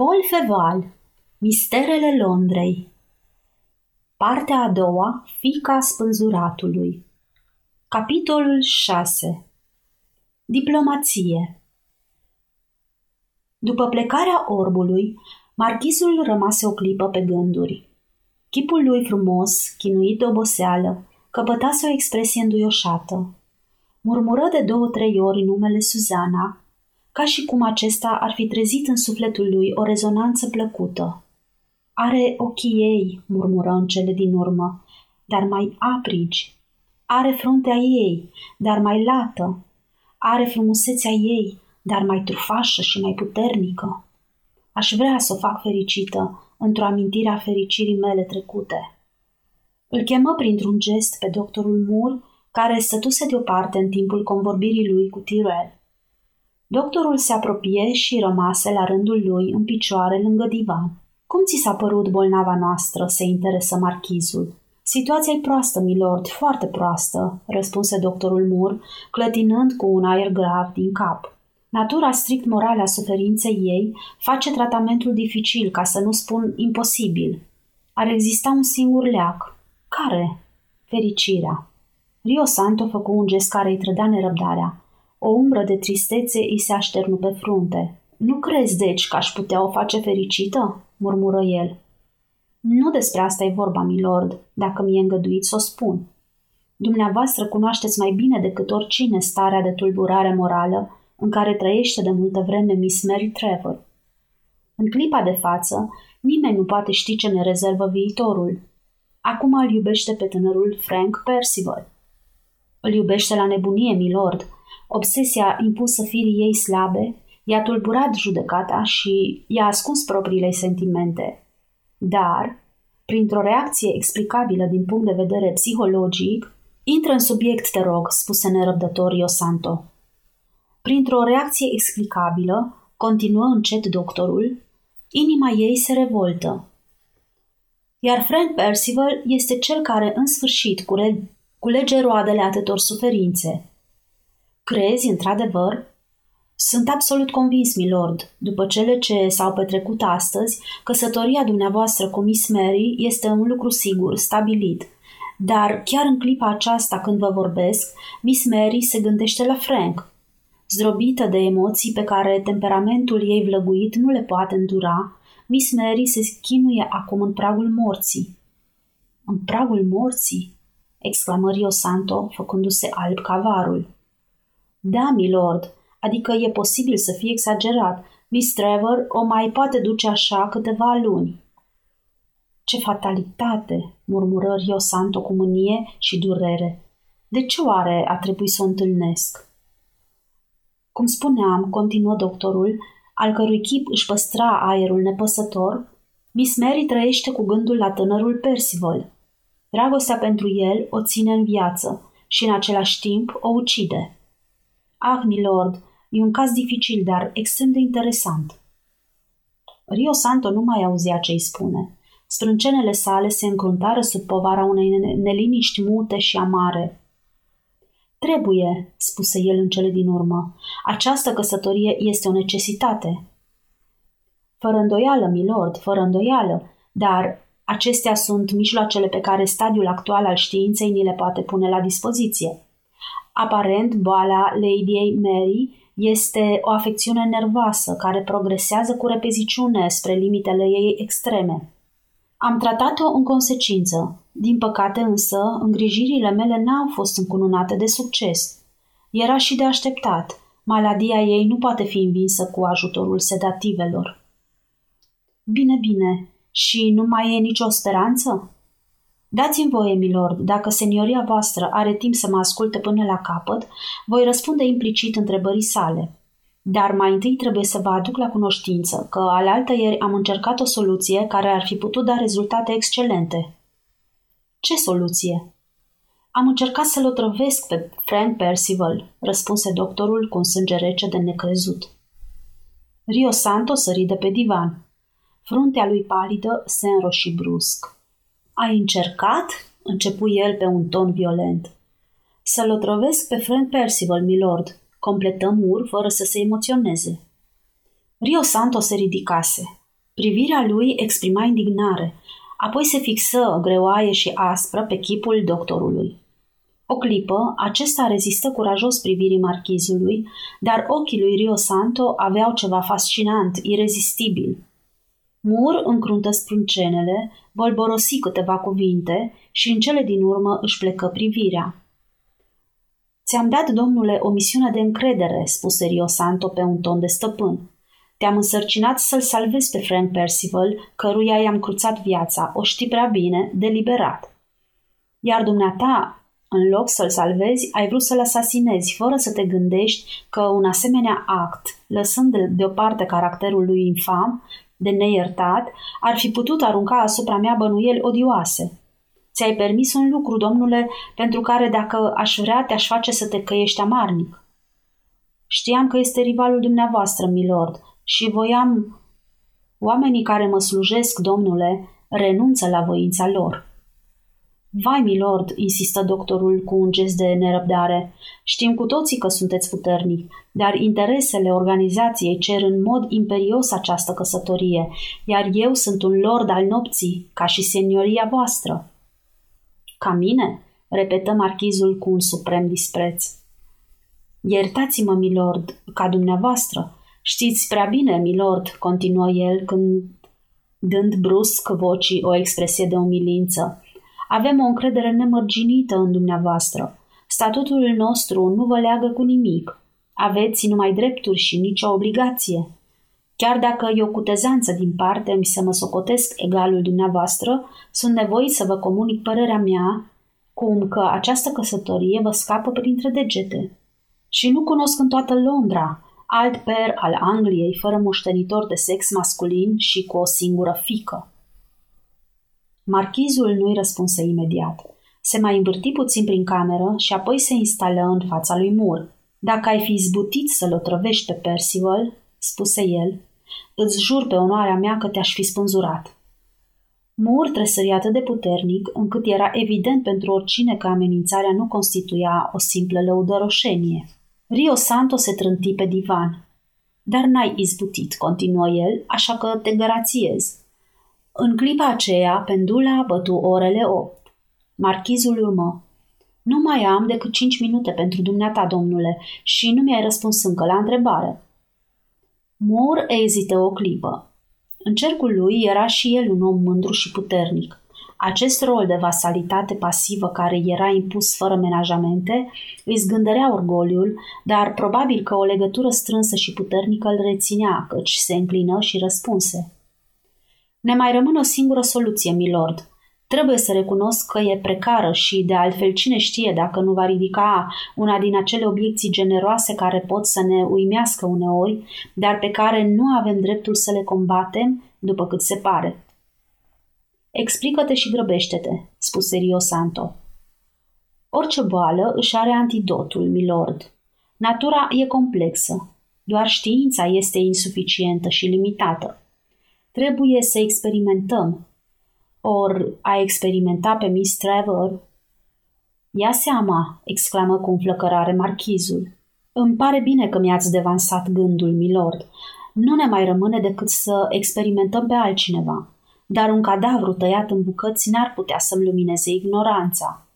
Paul Feval Misterele Londrei Partea a doua Fica spânzuratului Capitolul 6 Diplomație După plecarea orbului, marchizul rămase o clipă pe gânduri. Chipul lui frumos, chinuit de oboseală, căpătase o expresie înduioșată. Murmură de două-trei ori numele Suzana, ca și cum acesta ar fi trezit în sufletul lui o rezonanță plăcută. Are ochii ei, murmură în cele din urmă, dar mai aprigi. Are fruntea ei, dar mai lată. Are frumusețea ei, dar mai trufașă și mai puternică. Aș vrea să o fac fericită într-o amintire a fericirii mele trecute. Îl chemă printr-un gest pe doctorul Moore, care stătuse deoparte în timpul convorbirii lui cu Tyrell. Doctorul se apropie și rămase la rândul lui în picioare lângă divan. Cum ți s-a părut bolnava noastră?" se interesă marchizul. Situația e proastă, milord, foarte proastă," răspunse doctorul Moore, clătinând cu un aer grav din cap. Natura strict morală a suferinței ei face tratamentul dificil, ca să nu spun imposibil. Ar exista un singur leac. Care? Fericirea. Rio Santo făcu un gest care îi trădea nerăbdarea. O umbră de tristețe îi se așternu pe frunte. Nu crezi, deci, că aș putea o face fericită?" murmură el. Nu despre asta e vorba, milord, dacă mi-e îngăduit să o spun. Dumneavoastră cunoașteți mai bine decât oricine starea de tulburare morală în care trăiește de multă vreme Miss Mary Trevor. În clipa de față, nimeni nu poate ști ce ne rezervă viitorul. Acum îl iubește pe tânărul Frank Percival. Îl iubește la nebunie, milord, Obsesia impusă firii ei slabe i-a tulburat judecata și i-a ascuns propriile sentimente. Dar, printr-o reacție explicabilă din punct de vedere psihologic, intră în subiect, te rog, spuse nerăbdător Io Santo. Printr-o reacție explicabilă, continuă încet doctorul, inima ei se revoltă. Iar Frank Percival este cel care, în sfârșit, culege roadele atâtor suferințe – Crezi, într-adevăr? Sunt absolut convins, milord, după cele ce s-au petrecut astăzi, căsătoria dumneavoastră cu Miss Mary este un lucru sigur, stabilit. Dar chiar în clipa aceasta când vă vorbesc, Miss Mary se gândește la Frank. Zdrobită de emoții pe care temperamentul ei vlăguit nu le poate îndura, Miss Mary se chinuie acum în pragul morții. În pragul morții? exclamă Rio Santo, făcându-se alb ca varul. Da, milord, adică e posibil să fie exagerat. Miss Trevor o mai poate duce așa câteva luni. Ce fatalitate, murmură Rio Santo cu mânie și durere. De ce oare a trebuit să o întâlnesc? Cum spuneam, continuă doctorul, al cărui chip își păstra aerul nepăsător, Miss Mary trăiește cu gândul la tânărul Percival. Dragostea pentru el o ține în viață și în același timp o ucide. Ah, milord, e un caz dificil, dar extrem de interesant. Rio Santo nu mai auzea ce îi spune. Sprâncenele sale se încruntară sub povara unei neliniști mute și amare. Trebuie, spuse el în cele din urmă. Această căsătorie este o necesitate. Fără îndoială, milord, fără îndoială, dar acestea sunt mijloacele pe care stadiul actual al științei ni le poate pune la dispoziție. Aparent, boala Lady Mary este o afecțiune nervoasă care progresează cu repeziciune spre limitele ei extreme. Am tratat-o în consecință. Din păcate însă, îngrijirile mele n-au fost încununate de succes. Era și de așteptat. Maladia ei nu poate fi învinsă cu ajutorul sedativelor. Bine, bine. Și nu mai e nicio speranță? Dați-mi voie, milord, dacă senioria voastră are timp să mă asculte până la capăt, voi răspunde implicit întrebării sale. Dar mai întâi trebuie să vă aduc la cunoștință că alaltă ieri am încercat o soluție care ar fi putut da rezultate excelente. Ce soluție? Am încercat să-l otrăvesc pe Frank Percival, răspunse doctorul cu un sânge rece de necrezut. Rio Santo sări de pe divan. Fruntea lui palidă se înroși brusc. Ai încercat?" începu el pe un ton violent. Să-l otrăvesc pe Frank Percival, milord, completă Mur fără să se emoționeze. Rio Santo se ridicase. Privirea lui exprima indignare, apoi se fixă greoaie și aspră pe chipul doctorului. O clipă, acesta rezistă curajos privirii marchizului, dar ochii lui Rio Santo aveau ceva fascinant, irezistibil. Mur încruntă sprâncenele, bolborosi câteva cuvinte și în cele din urmă își plecă privirea. Ți-am dat, domnule, o misiune de încredere, spuse Rio Santo pe un ton de stăpân. Te-am însărcinat să-l salvezi pe Frank Percival, căruia i-am cruțat viața, o știi prea bine, deliberat. Iar dumneata, în loc să-l salvezi, ai vrut să-l asasinezi, fără să te gândești că un asemenea act, lăsând deoparte caracterul lui infam, de neiertat, ar fi putut arunca asupra mea bănuieli odioase. Ți-ai permis un lucru, domnule, pentru care dacă aș vrea te-aș face să te căiești amarnic. Știam că este rivalul dumneavoastră, milord, și voiam... Oamenii care mă slujesc, domnule, renunță la voința lor. Vai, milord, insistă doctorul cu un gest de nerăbdare. Știm cu toții că sunteți puternic, dar interesele organizației cer în mod imperios această căsătorie, iar eu sunt un lord al nopții, ca și senioria voastră. Ca mine? repetă marchizul cu un suprem dispreț. Iertați-mă, milord, ca dumneavoastră. Știți prea bine, milord, continuă el când dând brusc vocii o expresie de umilință. Avem o încredere nemărginită în dumneavoastră. Statutul nostru nu vă leagă cu nimic. Aveți numai drepturi și nicio obligație. Chiar dacă eu cu tezanță din parte mi se mă socotesc egalul dumneavoastră, sunt nevoit să vă comunic părerea mea cum că această căsătorie vă scapă printre degete. Și nu cunosc în toată Londra alt per al Angliei fără moștenitor de sex masculin și cu o singură fică. Marchizul nu-i răspunse imediat. Se mai învârti puțin prin cameră și apoi se instală în fața lui Moore. Dacă ai fi izbutit să-l otrăvești pe Percival, spuse el, îți jur pe onoarea mea că te-aș fi spânzurat. Moore tresări atât de puternic, încât era evident pentru oricine că amenințarea nu constituia o simplă lăudăroșenie. Rio Santo se trânti pe divan. Dar n-ai izbutit, continuă el, așa că te gărațiez. În clipa aceea, pendula bătu orele opt. Marchizul urmă. Nu mai am decât cinci minute pentru dumneata, domnule, și nu mi-ai răspuns încă la întrebare. Moore ezită o clipă. În cercul lui era și el un om mândru și puternic. Acest rol de vasalitate pasivă care era impus fără menajamente îi zgândărea orgoliul, dar probabil că o legătură strânsă și puternică îl reținea, căci se înclină și răspunse. Ne mai rămâne o singură soluție, milord. Trebuie să recunosc că e precară și, de altfel, cine știe dacă nu va ridica una din acele obiecții generoase care pot să ne uimească uneori, dar pe care nu avem dreptul să le combatem, după cât se pare. Explică-te și grăbește-te, spuse Rio Santo. Orice boală își are antidotul, milord. Natura e complexă. Doar știința este insuficientă și limitată. Trebuie să experimentăm. Or, a experimenta pe Miss Trevor? Ia seama, exclamă cu înflăcărare marchizul. Îmi pare bine că mi-ați devansat gândul, milord. Nu ne mai rămâne decât să experimentăm pe altcineva. Dar un cadavru tăiat în bucăți n-ar putea să-mi lumineze ignoranța.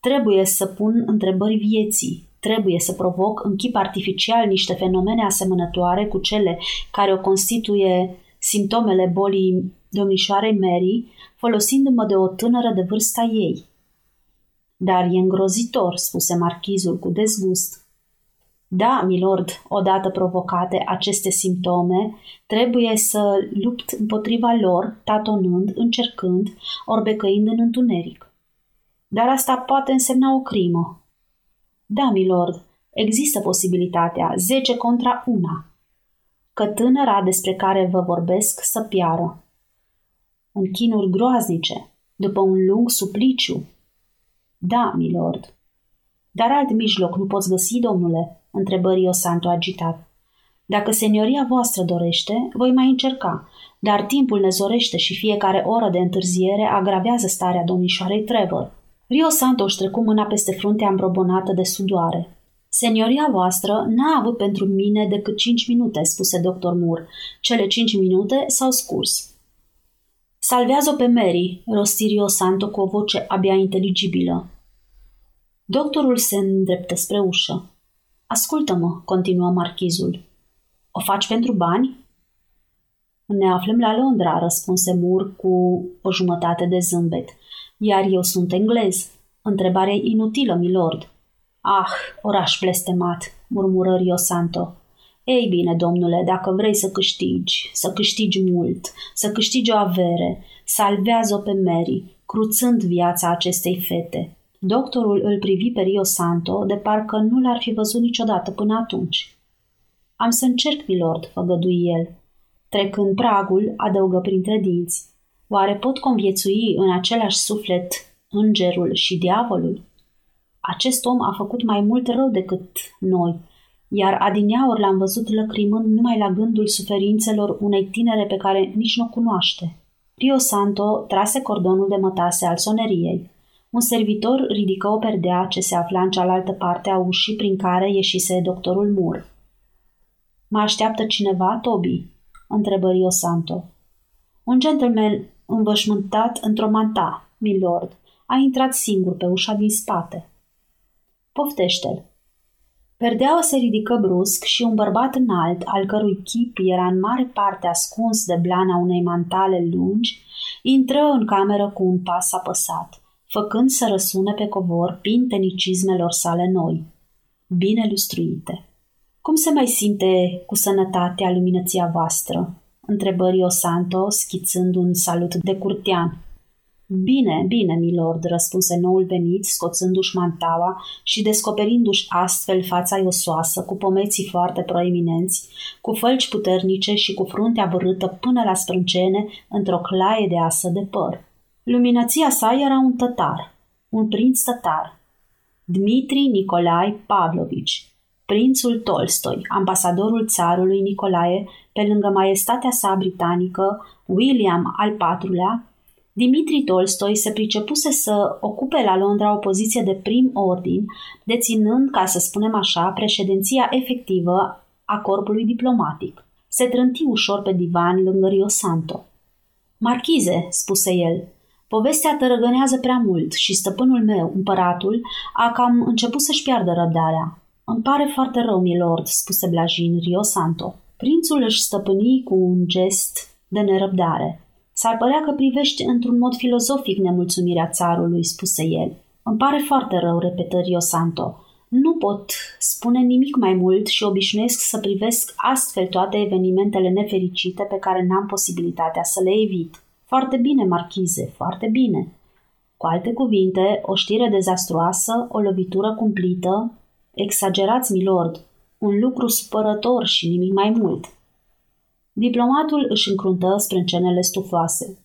Trebuie să pun întrebări vieții, trebuie să provoc în chip artificial niște fenomene asemănătoare cu cele care o constituie simptomele bolii domnișoarei Mary, folosindu-mă de o tânără de vârsta ei. Dar e îngrozitor, spuse marchizul cu dezgust. Da, milord, odată provocate aceste simptome, trebuie să lupt împotriva lor, tatonând, încercând, orbecăind în întuneric. Dar asta poate însemna o crimă. Da, milord, există posibilitatea, zece contra una că tânăra despre care vă vorbesc să piară. În chinuri groaznice, după un lung supliciu. Da, milord. Dar alt mijloc nu poți găsi, domnule? întrebă Rio Santo agitat. Dacă senioria voastră dorește, voi mai încerca, dar timpul ne zorește și fiecare oră de întârziere agravează starea domnișoarei Trevor. Rio Santo își trecu mâna peste fruntea îmbrobonată de sudoare. Senioria voastră n-a avut pentru mine decât cinci minute, spuse doctor Moore. Cele cinci minute s-au scurs. Salvează-o pe Mary, rosti Rio Santo cu o voce abia inteligibilă. Doctorul se îndreptă spre ușă. Ascultă-mă, continuă marchizul. O faci pentru bani? Ne aflăm la Londra, răspunse Mur cu o jumătate de zâmbet. Iar eu sunt englez. Întrebare inutilă, milord. Ah, oraș blestemat, murmură Rio Santo. Ei bine, domnule, dacă vrei să câștigi, să câștigi mult, să câștigi o avere, salvează-o pe Mary, cruțând viața acestei fete. Doctorul îl privi pe Rio Santo de parcă nu l-ar fi văzut niciodată până atunci. Am să încerc, milord, făgădui el. Trecând pragul, adăugă printre dinți. Oare pot conviețui în același suflet îngerul și diavolul? Acest om a făcut mai mult rău decât noi, iar adineaori l-am văzut lăcrimând numai la gândul suferințelor unei tinere pe care nici nu cunoaște. Rio Santo trase cordonul de mătase al soneriei. Un servitor ridică o perdea ce se afla în cealaltă parte a ușii prin care ieșise doctorul Mur. Mă așteaptă cineva, Toby?" întrebă Rio Santo. Un gentleman învășmântat într-o manta, milord, a intrat singur pe ușa din spate. Poftește-l. Perdeaua se ridică brusc și un bărbat înalt, al cărui chip era în mare parte ascuns de blana unei mantale lungi, intră în cameră cu un pas apăsat, făcând să răsune pe covor pintenicismelor sale noi, bine lustruite. Cum se mai simte cu sănătatea luminăția voastră?" întrebă Rio Santo, schițând un salut de curtean. Bine, bine, milord, răspunse noul venit, scoțându-și mantaua și descoperindu-și astfel fața iosoasă, cu pomeții foarte proeminenți, cu fălci puternice și cu fruntea bărâtă până la sprâncene într-o claie de asă de păr. Luminăția sa era un tătar, un prinț tătar, Dmitri Nicolai Pavlovici, prințul Tolstoi, ambasadorul țarului Nicolae, pe lângă maestatea sa britanică, William al IV-lea, Dimitri Tolstoi se pricepuse să ocupe la Londra o poziție de prim ordin, deținând, ca să spunem așa, președinția efectivă a corpului diplomatic. Se trânti ușor pe divan lângă Rio Santo. Marchize, spuse el, povestea tărăgânează prea mult și stăpânul meu, împăratul, a cam început să-și piardă răbdarea. Îmi pare foarte rău, milord, spuse blajin Rio Santo. Prințul își stăpâni cu un gest de nerăbdare. S-ar părea că privești într-un mod filozofic nemulțumirea țarului, spuse el. Îmi pare foarte rău, repetă Rio Santo. Nu pot spune nimic mai mult și obișnuiesc să privesc astfel toate evenimentele nefericite pe care n-am posibilitatea să le evit. Foarte bine, marchize, foarte bine. Cu alte cuvinte, o știre dezastruoasă, o lovitură cumplită, exagerați, milord, un lucru supărător și nimic mai mult. Diplomatul își încruntă sprâncenele stufoase.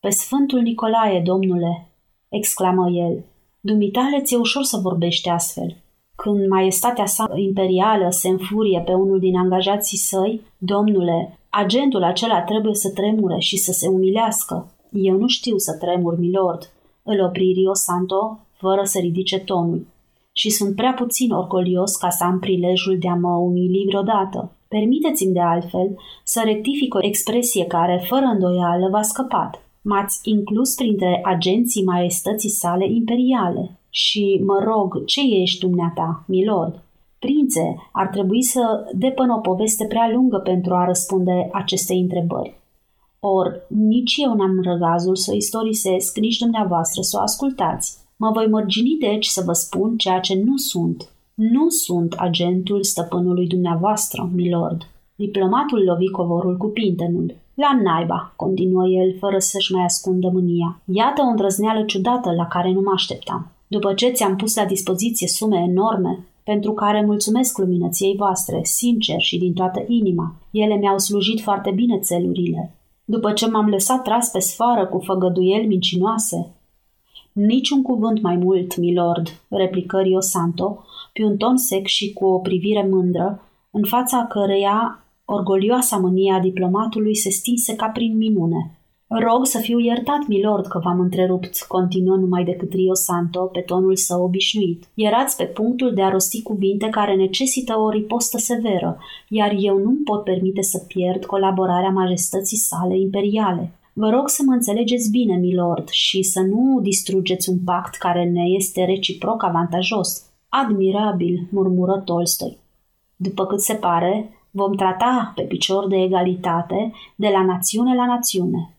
Pe Sfântul Nicolae, domnule!" exclamă el. Dumitale ți-e ușor să vorbești astfel. Când maestatea sa imperială se înfurie pe unul din angajații săi, domnule, agentul acela trebuie să tremure și să se umilească. Eu nu știu să tremur, milord, îl opri Rio Santo, fără să ridice tonul. Și sunt prea puțin orgolios ca să am prilejul de a mă umili vreodată. Permiteți-mi de altfel să rectific o expresie care, fără îndoială, v-a scăpat. M-ați inclus printre agenții maestății sale imperiale. Și, mă rog, ce ești dumneata, milord? Prințe, ar trebui să depăn o poveste prea lungă pentru a răspunde acestei întrebări. Or, nici eu n-am răgazul să o istorisesc, nici dumneavoastră să o ascultați. Mă voi mărgini deci să vă spun ceea ce nu sunt, nu sunt agentul stăpânului dumneavoastră, milord. Diplomatul lovi covorul cu pintenul. La naiba, continuă el, fără să-și mai ascundă mânia. Iată o îndrăzneală ciudată la care nu mă așteptam. După ce ți-am pus la dispoziție sume enorme, pentru care mulțumesc luminăției voastre, sincer și din toată inima, ele mi-au slujit foarte bine țelurile. După ce m-am lăsat tras pe sfoară cu făgăduieli mincinoase, Niciun cuvânt mai mult, milord, replică Rio Santo, pe un ton sec și cu o privire mândră, în fața căreia orgolioasa mânia diplomatului se stinse ca prin minune. Rog să fiu iertat, milord, că v-am întrerupt, continuă numai decât Rio Santo pe tonul său obișnuit. Erați pe punctul de a rosti cuvinte care necesită o ripostă severă, iar eu nu pot permite să pierd colaborarea majestății sale imperiale. Vă rog să mă înțelegeți bine, milord, și să nu distrugeți un pact care ne este reciproc avantajos. Admirabil, murmură Tolstoi. După cât se pare, vom trata pe picior de egalitate de la națiune la națiune,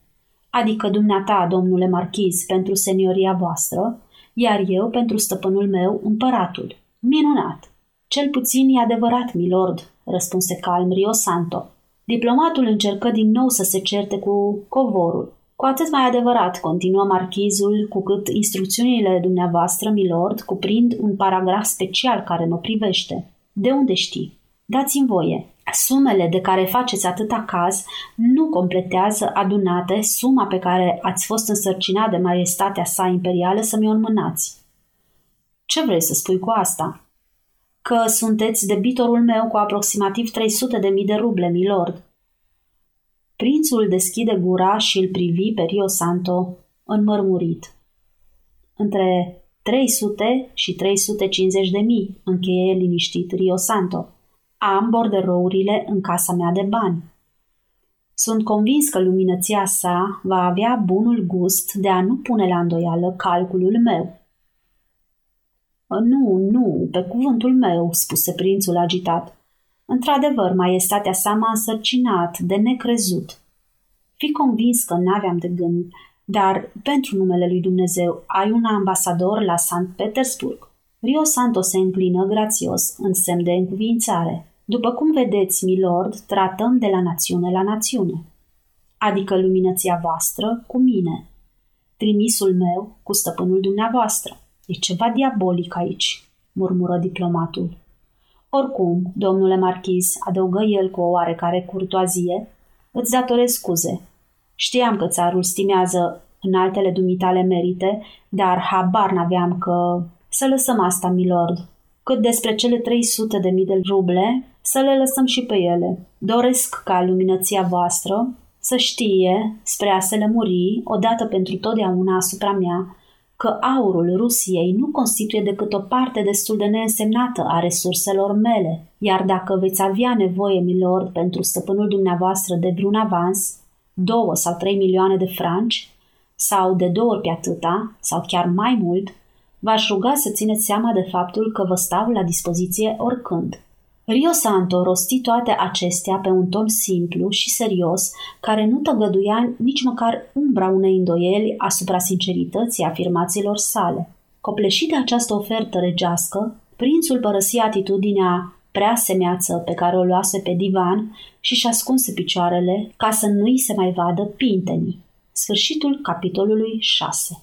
adică dumneata, domnule marchiz, pentru senioria voastră, iar eu pentru stăpânul meu, împăratul. Minunat! Cel puțin e adevărat, milord, răspunse calm Rio Santo. Diplomatul încercă din nou să se certe cu covorul. Cu atât mai adevărat, continuă marchizul, cu cât instrucțiunile dumneavoastră, milord, cuprind un paragraf special care mă privește. De unde știi? Dați-mi voie. Sumele de care faceți atâta caz nu completează adunate suma pe care ați fost însărcinat de maestatea sa imperială să mi-o înmânați. Ce vrei să spui cu asta? Că sunteți debitorul meu cu aproximativ 300 de mii de ruble, milord. Prințul deschide gura și îl privi pe Rio Santo înmărmurit. Între 300 și 350 de mii, încheie liniștit Rio Santo. Am borderourile în casa mea de bani. Sunt convins că luminăția sa va avea bunul gust de a nu pune la îndoială calculul meu. Nu, nu, pe cuvântul meu, spuse prințul agitat. Într-adevăr, maestatea sa m-a însărcinat de necrezut. Fi convins că n-aveam de gând, dar pentru numele lui Dumnezeu ai un ambasador la Sankt Petersburg. Rio Santo se înclină grațios în semn de încuvințare. După cum vedeți, milord, tratăm de la națiune la națiune. Adică luminăția voastră cu mine. Trimisul meu cu stăpânul dumneavoastră. E ceva diabolic aici, murmură diplomatul. Oricum, domnule marchiz, adăugă el cu o oarecare curtoazie, îți datorez scuze. Știam că țarul stimează în altele dumitale merite, dar habar n-aveam că... Să lăsăm asta, milord. Cât despre cele 300 de mii de ruble, să le lăsăm și pe ele. Doresc ca luminăția voastră să știe, spre a se lămuri, odată pentru totdeauna asupra mea, că aurul Rusiei nu constituie decât o parte destul de neînsemnată a resurselor mele, iar dacă veți avea nevoie, milord, pentru stăpânul dumneavoastră de vreun avans, două sau trei milioane de franci, sau de două ori pe atâta, sau chiar mai mult, v-aș ruga să țineți seama de faptul că vă stau la dispoziție oricând. Rio Santo rosti toate acestea pe un ton simplu și serios, care nu tăgăduia nici măcar umbra unei îndoieli asupra sincerității afirmațiilor sale. Copleșit de această ofertă regească, prințul părăsi atitudinea prea semeață pe care o luase pe divan și și ascunse picioarele ca să nu-i se mai vadă pintenii. Sfârșitul capitolului 6